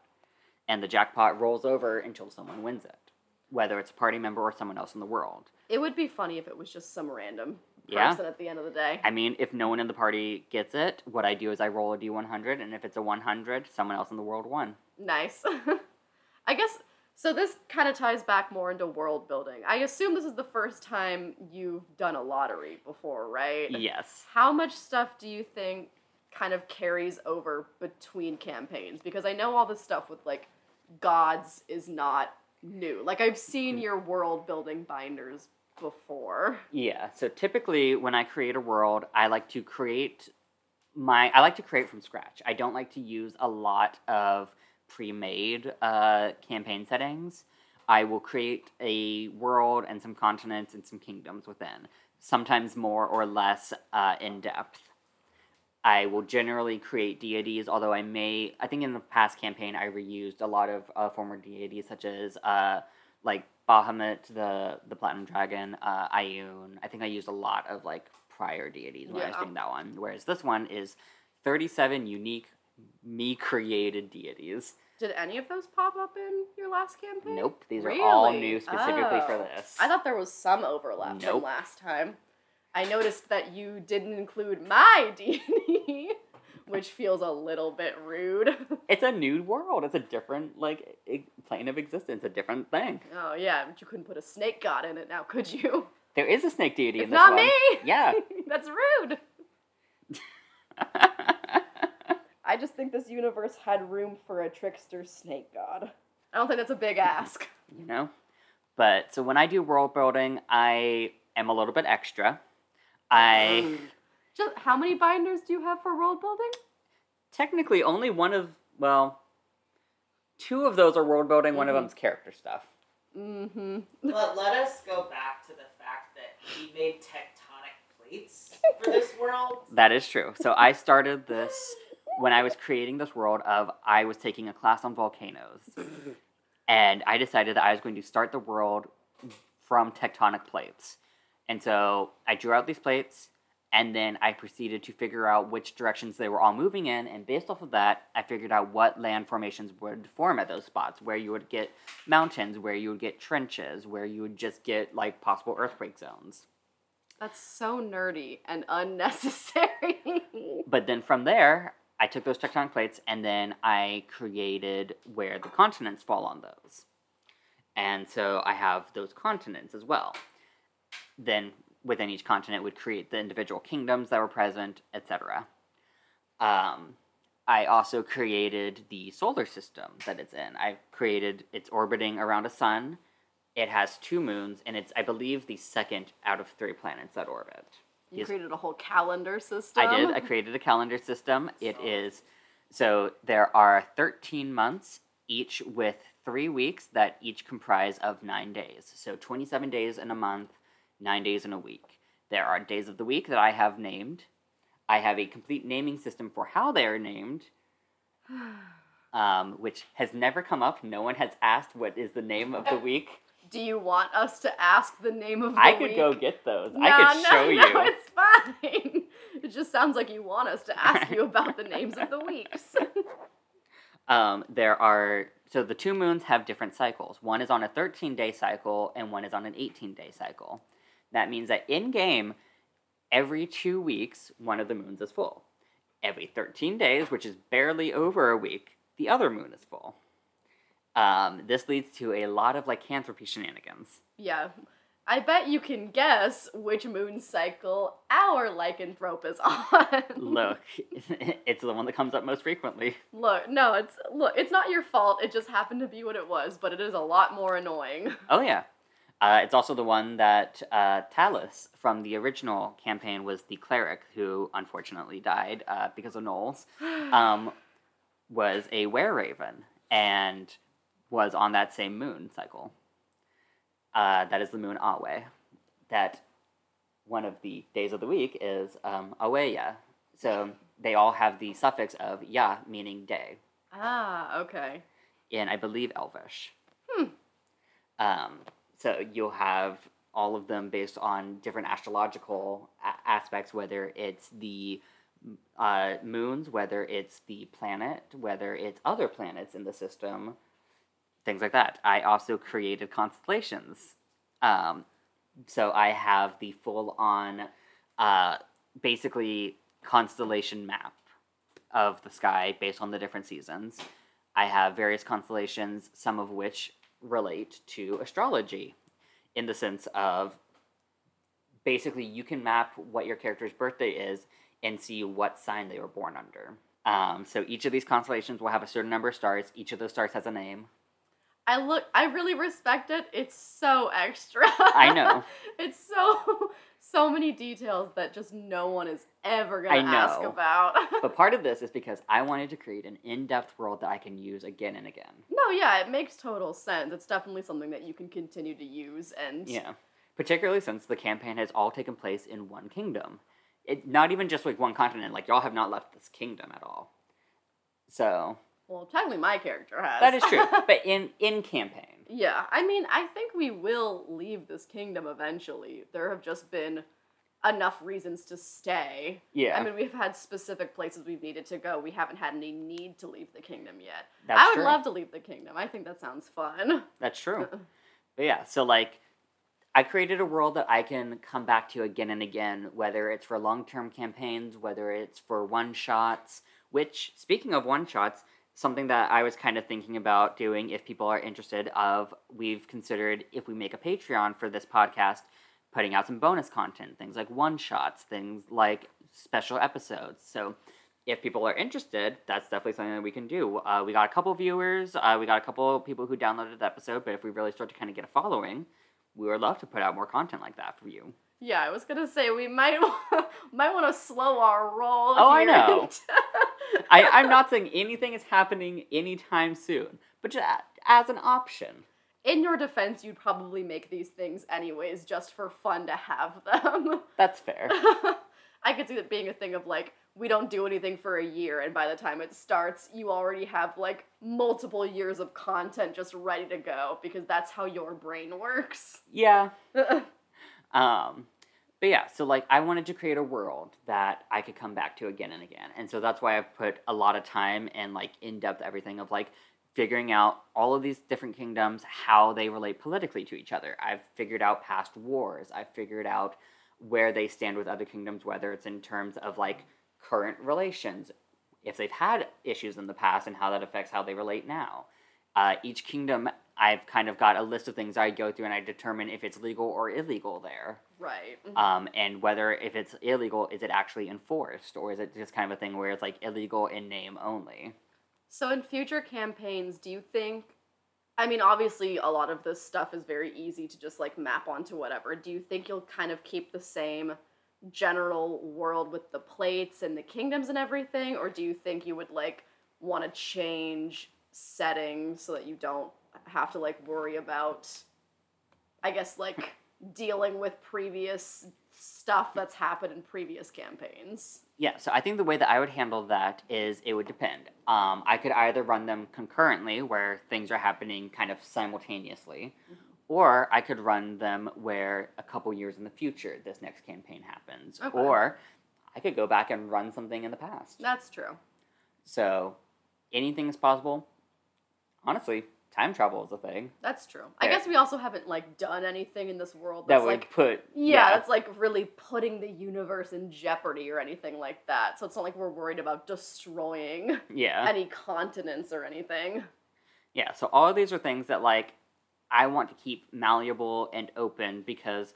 And the jackpot rolls over until someone wins it, whether it's a party member or someone else in the world. It would be funny if it was just some random Yeah. person at the end of the day. I mean, if no one in the party gets it, what I do is I roll a d100, and if it's a 100, someone else in the world won. Nice. <laughs> I guess so. This kind of ties back more into world building. I assume this is the first time you've done a lottery before, right? Yes. How much stuff do you think kind of carries over between campaigns? Because I know all this stuff with like gods is not new. Like I've seen mm. your world building binders before. Yeah. So typically, when I create a world, I like to create my. I like to create from scratch. I don't like to use a lot of pre-made uh, campaign settings. I will create a world and some continents and some kingdoms within. Sometimes more or less uh, in depth. I will generally create deities, although I may. I think in the past campaign I reused a lot of uh, former deities, such as uh, like Bahamut, the the Platinum Dragon, uh, Ioun. I think I used a lot of like prior deities when I was doing that one. Whereas this one is thirty seven unique me created deities. Did any of those pop up in your last campaign? Nope, these are all new specifically for Oh. this. I thought there was some overlap from last time. I noticed that you didn't include my <laughs> deity, which feels a little bit rude. <laughs> it's a new world. It's a different like plane of existence, a different thing. oh yeah, but you couldn't put a snake god in it now, could you? There is a snake deity It's in this not one. Not me. Yeah. <laughs> That's rude. I just think this universe had room for a trickster snake god. I don't think that's a big ask. you know? But so when I do world building, I am a little bit extra. I Just how many binders do you have for world building? technically only one of, well, two of those are world building, one of Mhm. them's character stuff. Mm-hmm. But let us go back to the fact that he made tectonic plates <laughs> for this world. That is true. So I started this when I was creating this world of I was taking a class on volcanoes. <laughs> And I decided that I was going to start the world from tectonic plates. And so I drew out these plates and then I proceeded to figure out which directions they were all moving in and based off of that I figured out what land formations would form at those spots where you would get mountains, where you would get trenches, where you would just get like possible earthquake zones. That's so nerdy and unnecessary. <laughs> But then from there, I took those tectonic plates and then I created where the continents fall on those. And so I have those continents as well. Then within each continent would create the individual kingdoms that were present, etc. Um, I also created the solar system that it's in. I created it's orbiting around a sun. It has two moons, and it's I believe the second out of three planets that orbit. You created a whole calendar system. I did. I created a calendar system. It is so there are 13 months, each with three weeks that each comprise of nine days. So 27 days in a month, nine days in a week. There are days of the week that I have named. I have a complete naming system for how they are named, <sighs> um, which has never come up. No one has asked what is the name of the <laughs> week. Do you want us to ask the name of the week? I could week? go get those. No, I could no, show no, you. <laughs> it's fine. It just sounds like you want us to ask you <laughs> about the names of the weeks. <laughs> Um, there are so the two moons have different cycles. One is on a 13 day cycle, and one is on an 18 day cycle. That means that in game, every two weeks, one of the moons is full. Every 13 days, which is barely over a week, the other moon is full. Um, this leads to a lot of lycanthropy shenanigans. yeah. I bet you can guess which moon cycle our lycanthrope is on. Look, <laughs> <laughs> it's the one that comes up most frequently. Look, no, it's look, it's not your fault. It just happened to be what it was, but it is a lot more annoying. <laughs> Oh yeah. Uh, it's also the one that uh, Talus from the original campaign was the cleric who unfortunately died uh, because of Knowles. <gasps> Um, was a were raven and was on that same moon cycle. Uh, that is the moon Awe. That one of the days of the week is um, Aweya. So they all have the suffix of ya, meaning day, ah, okay. in I believe Elvish. Hmm. Um, so you'll have all of them based on different astrological a- aspects, whether it's the uh, moons, whether it's the planet, whether it's other planets in the system, things like that. I also created constellations. Um, so I have the full on, uh, basically, constellation map of the sky based on the different seasons. I have various constellations, some of which relate to astrology in the sense of basically you can map what your character's birthday is and see what sign they were born under. Um, so each of these constellations will have a certain number of stars. Each of those stars has a name. I look I really respect it. It's so extra. I know. <laughs> it's so so many details that just no one is ever gonna ask about. <laughs> But part of this is because I wanted to create an in-depth world that I can use again and again. no, yeah, it makes total sense. It's definitely something that you can continue to use and Yeah. Particularly since the campaign has all taken place in one kingdom. It not even just like one continent, like y'all have not left this kingdom at all. So well, technically my character has. that is true. <laughs> but in in campaign. Yeah, I mean, I think we will leave this kingdom eventually. There have just been enough reasons to stay. Yeah. I mean, we've had specific places we've needed to go. We haven't had any need to leave the kingdom yet. That's I would true. love to leave the kingdom. I think that sounds fun. That's true. <laughs> but yeah, so like I created a world that I can come back to again and again, whether it's for long term campaigns, whether it's for one shots, which speaking of one shots, something that I was kind of thinking about doing if people are interested of we've considered if we make a Patreon for this podcast, putting out some bonus content, things like one shots, things like special episodes. So if people are interested, that's definitely something that we can do. Uh, we got a couple viewers, uh, we got a couple people who downloaded the episode, but if we really start to kind of get a following, we would love to put out more content like that for you. Yeah, I was gonna say we might <laughs> might want to slow our roll. Oh, I know. <laughs> I, I'm not saying anything is happening anytime soon, but just as an option. In your defense, you'd probably make these things anyways, just for fun to have them. <laughs> That's fair. I could see that being a thing of like we don't do anything for a year, and by the time it starts, you already have like multiple years of content just ready to go because that's how your brain works. Yeah. Um, but yeah, so like I wanted to create a world that I could come back to again and again. And so that's why I've put a lot of time and like in depth everything of like figuring out all of these different kingdoms, how they relate politically to each other. I've figured out past wars. I've figured out where they stand with other kingdoms, whether it's in terms of like current relations, if they've had issues in the past, and how that affects how they relate now. Uh, each kingdom, I've kind of got a list of things I go through, and I determine if it's legal or illegal there, right. um, and whether if it's illegal, is it actually enforced, or is it just kind of a thing where it's like illegal in name only? So, in future campaigns, do you think? I mean, obviously, a lot of this stuff is very easy to just like map onto whatever. Do you think you'll kind of keep the same general world with the plates and the kingdoms and everything, or do you think you would like want to change settings so that you don't have to like worry about, I guess, like dealing with previous stuff that's happened in previous campaigns? Yeah, so I think the way that I would handle that is it would depend. Um, I could either run them concurrently, where things are happening kind of simultaneously, or I could run them where a couple years in the future this next campaign happens, Okay. or I could go back and run something in the past. That's true. So anything is possible. Honestly, time travel is a thing That's true. I guess we also haven't like done anything in this world that that's would like put yeah, that's like really putting the universe in jeopardy or anything like that. So it's not like we're worried about destroying yeah any continents or anything. Yeah, so all of these are things that like I want to keep malleable and open because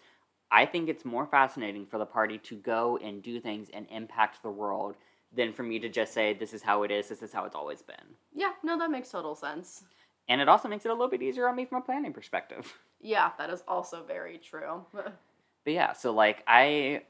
I think it's more fascinating for the party to go and do things and impact the world than for me to just say this is how it is, this is how it's always been. Yeah, no, that makes total sense. And it also makes it a little bit easier on me from a planning perspective. <laughs> Yeah, that is also very true. <laughs> But yeah, so like I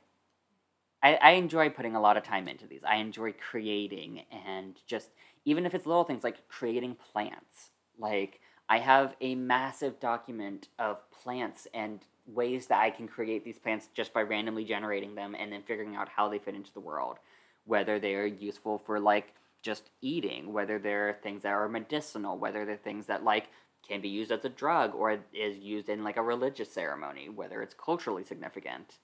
I, I enjoy putting a lot of time into these. I enjoy creating and just even if it's little things like creating plants. Like I have a massive document of plants and ways that I can create these plants just by randomly generating them and then figuring out how they fit into the world. Whether they are useful for like just eating, whether they're things that are medicinal, whether they're things that like can be used as a drug or is used in like a religious ceremony, whether it's culturally significant.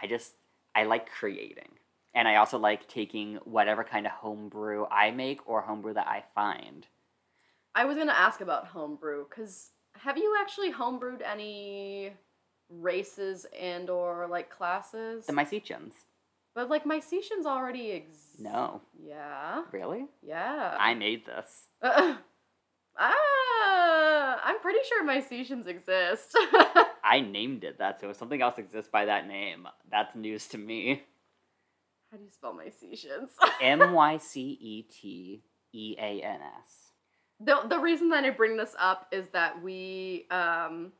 I just I like creating. And I also like taking whatever kind of homebrew I make or homebrew that I find. I was gonna ask about homebrew because have you actually homebrewed any races and or like classes? The Myceteans. But like my Myceteans already exist. No. Yeah. Really? Yeah. I made this. Uh, <laughs> ah, I'm pretty sure my Myceteans exist. <laughs> I named it that, so if something else exists by that name, that's news to me. How do you spell my Myceteans? <laughs> M Y C E T E A N S. the the reason that I bring this up is that we um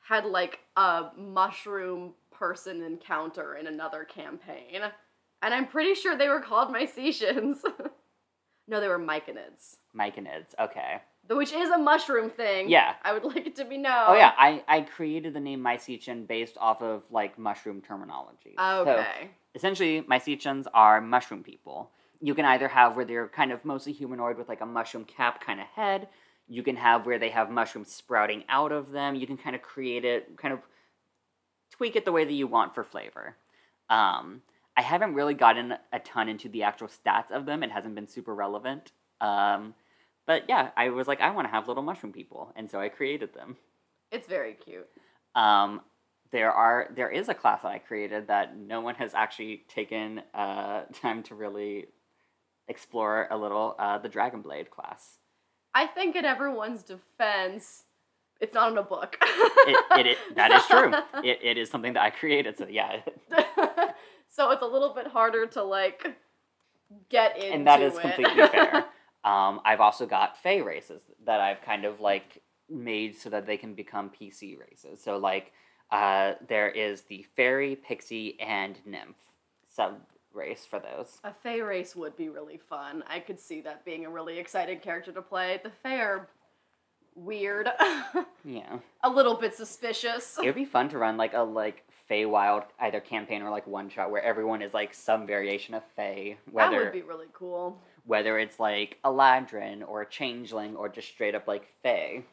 had like a mushroom person encounter in another campaign. And I'm pretty sure they were called Myceteans. <laughs> no, they were Myconids. Myconids. Okay. Which is a mushroom thing. Yeah. I would <laughs> like it to be known. Oh yeah, I, I created the name Mycetean based off of like mushroom terminology. So, Okay. essentially, Myceteans are mushroom people. You can either have where they're kind of mostly humanoid with like a mushroom cap kind of head. You can have where they have mushrooms sprouting out of them. You can kind of create it, kind of tweak it the way that you want for flavor. Um, I haven't really gotten a ton into the actual stats of them. It hasn't been super relevant. Um, but yeah, I was like, I want to have little mushroom people, and so I created them. It's very cute. Um, there are there is a class that I created that no one has actually taken uh, time to really explore a little. Uh, the Dragon Blade class. I think in everyone's defense, it's not in a book. It, it, that is true. <laughs> It, it is something that I created. So yeah, <laughs> so it's a little bit harder to like get into and that is it. completely fair. <laughs> Um, I've also got Fey races that I've kind of like made so that they can become PC races. So like uh, there is the fairy, pixie, and nymph sub race for those. a Fey race would be really fun. I could see that being a really exciting character to play. The are weird, <laughs> Yeah. a little bit suspicious. It would be fun to run like a like Feywild either campaign or like one shot where everyone is like some variation of Fey, that whether would be really cool. whether it's like Eladrin or a Changeling or just straight up like Fey.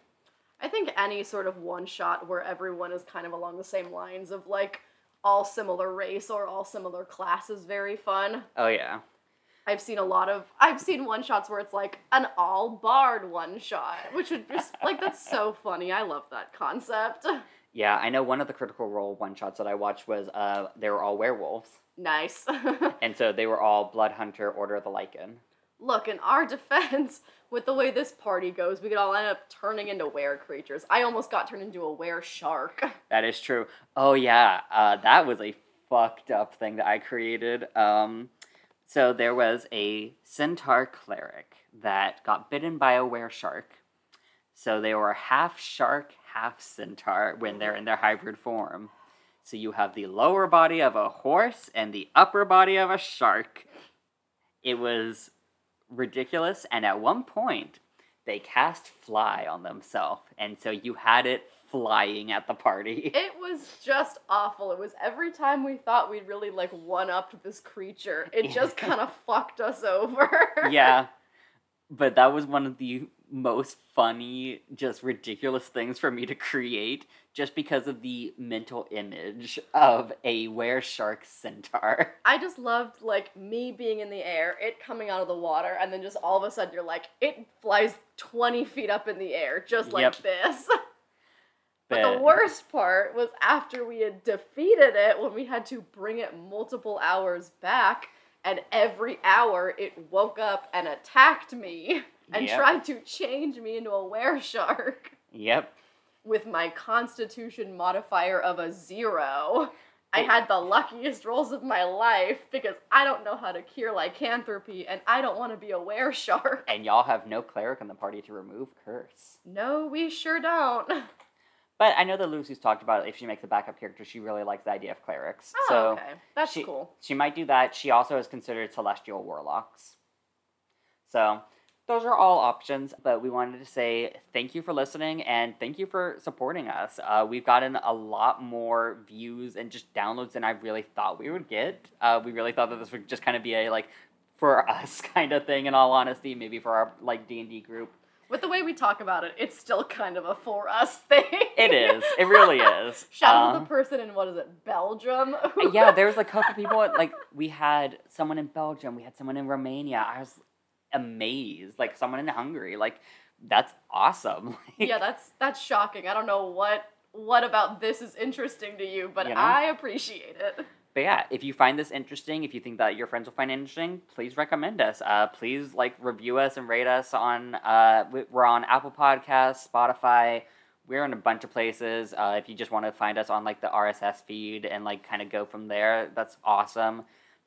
I think any sort of one shot where everyone is kind of along the same lines of like all similar race or all similar class is very fun. Oh yeah. I've seen a lot of I've seen one shots where it's like an all bard one shot, which would just like that's so funny. I love that concept. Yeah, I know one of the critical role one shots that I watched was uh they were all werewolves. Nice. <laughs> And so they were all Blood Hunter, Order of the Lycan. Look, in our <laughs> defense, with the way this party goes, we could all end up turning into were creatures. I almost got turned into a were shark. <laughs> That is true. Oh yeah, uh, that was a fucked up thing that I created. Um, so there was a centaur cleric that got bitten by a were shark. So they were half shark, half centaur when they're in their hybrid form. So you have the lower body of a horse and the upper body of a shark. It was ridiculous, and at one point they cast fly on themselves, and so you had it flying at the party. <laughs> It was just awful. It was every time we thought we'd really like one upped this creature, it <laughs> just kind of fucked us over. <laughs> yeah. But that was one of the most funny, just ridiculous things for me to create just because of the mental image of a were shark centaur. I just loved like me being in the air, it coming out of the water, and then just all of a sudden you're like, it flies 20 feet up in the air, just like Yep. this. But the worst part was after we had defeated it, when we had to bring it multiple hours back, and every hour it woke up and attacked me and Yep. tried to change me into a were shark. Yep. with my constitution modifier of a zero. I had the luckiest rolls of my life because I don't know how to cure lycanthropy and I don't want to be a were shark. And y'all have no cleric in the party to remove curse. No, we sure don't. But I know that Lucy's talked about if she makes a backup character, she really likes the idea of clerics. Oh, so okay. That's she, cool. She might do that. She also has considered celestial warlocks. So those are all options, but we wanted to say thank you for listening and thank you for supporting us. Uh, we've gotten a lot more views and just downloads than I really thought we would get. Uh, we really thought that this would just kind of be a like for us <laughs> kind of thing. In all honesty, maybe for our like D and D group. With the way we talk about it, it's still kind of a for us <laughs> thing. It is. It really is. <laughs> Shout out to Um, the person in what is it, Belgium? <laughs> yeah, there was a couple people like we had someone in Belgium, we had someone in Romania. I was amazed. Like someone in Hungary. Like that's awesome. Like, yeah, that's that's shocking. I don't know what what about this is interesting to you, but You know? I appreciate it. But yeah, if you find this interesting, if you think that your friends will find it interesting, please recommend us. Uh, please like review us and rate us on. Uh, we- we're on Apple Podcasts, Spotify. We're in a bunch of places. Uh, if you just want to find us on like the RSS feed and like kind of go from there, that's awesome.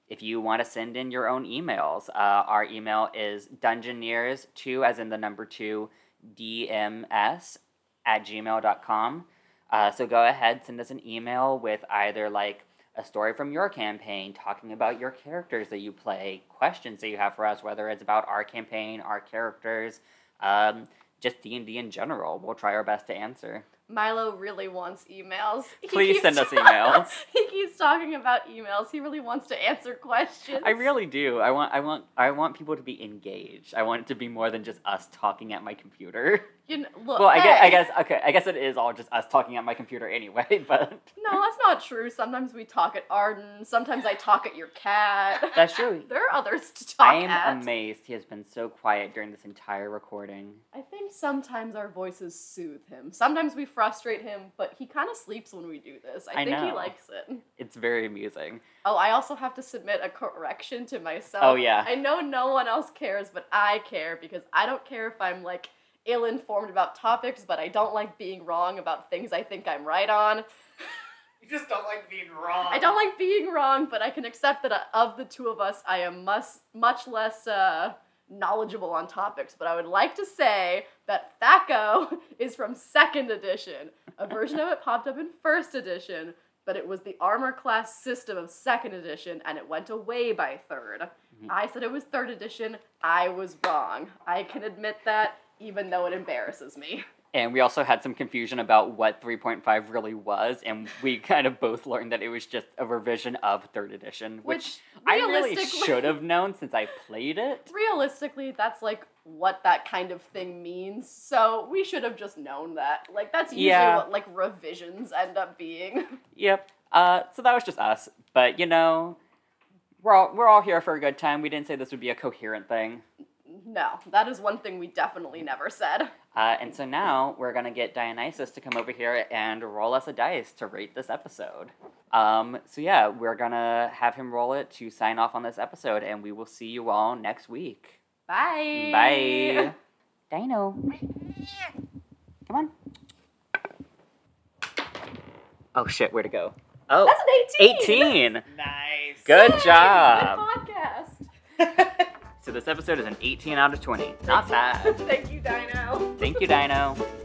If you want to send in your own emails, uh, our email is dungeoneers2, as in the number two, DMS at gmail.com. Uh, so go ahead, send us an email with either like a story from your campaign, talking about your characters that you play, questions that you have for us, whether it's about our campaign, our characters, um, just D and D in general. We'll try our best to answer. Milo really wants emails. He Please send us emails. <laughs> he keeps talking about emails. He really wants to answer questions. I really do. I want. I want. I want people to be engaged. I want it to be more than just us talking at my computer. <laughs> You know, look, Well, I guess. I guess. Okay. I guess it is all just us talking at my computer anyway. <laughs> But No, that's not true. Sometimes we talk at Arden. Sometimes I talk at your cat. <laughs> That's true. <laughs> there are others to talk at. I am at. amazed he has been so quiet during this entire recording. I think sometimes our voices soothe him. Sometimes we frustrate him, but he kind of sleeps when we do this. I, I think he likes it. It's very amusing. Oh, I also have to submit a correction to myself. Oh, yeah. I know no one else cares, but I care because I don't care if I'm like ill informed about topics, but I don't like being wrong about things I think I'm right on. You just don't like being wrong. I don't like being wrong, but I can accept that uh, of the two of us, I am mus- much less uh, knowledgeable on topics. But I would like to say that THAC0 <laughs> is from second edition. A version of it popped up in first edition, but it was the armor class system of second edition, and it went away by 3rd I said it was third edition. I was wrong. I can admit that, even though it embarrasses me. And we also had some confusion about what 3.5 really was, and we <laughs> kind of both learned that it was just a revision of third edition, which, Which, I really should have known since I played it. <laughs> realistically, that's like what that kind of thing means. So we should have just known that. Like that's usually Yeah. what like revisions end up being. <laughs> Yep. Uh, so that was just us, but you know, we're all we're all here for a good time. We didn't say this would be a coherent thing. No, that is one thing we definitely never said. Uh, and so now we're gonna get Dionysus to come over here and roll us a dice to rate this episode. Um, so yeah, we're gonna have him roll it to sign off on this episode, and we will see you all next week. Bye. Bye. Dino. Come on. Oh shit, where to go? Oh, That's an 18. 18. Nice. Good Yay, job. Good podcast. <laughs> So this episode is an 18 out of 20. Not bad. <laughs> Thank you, Dino. Thank you, Dino. <laughs>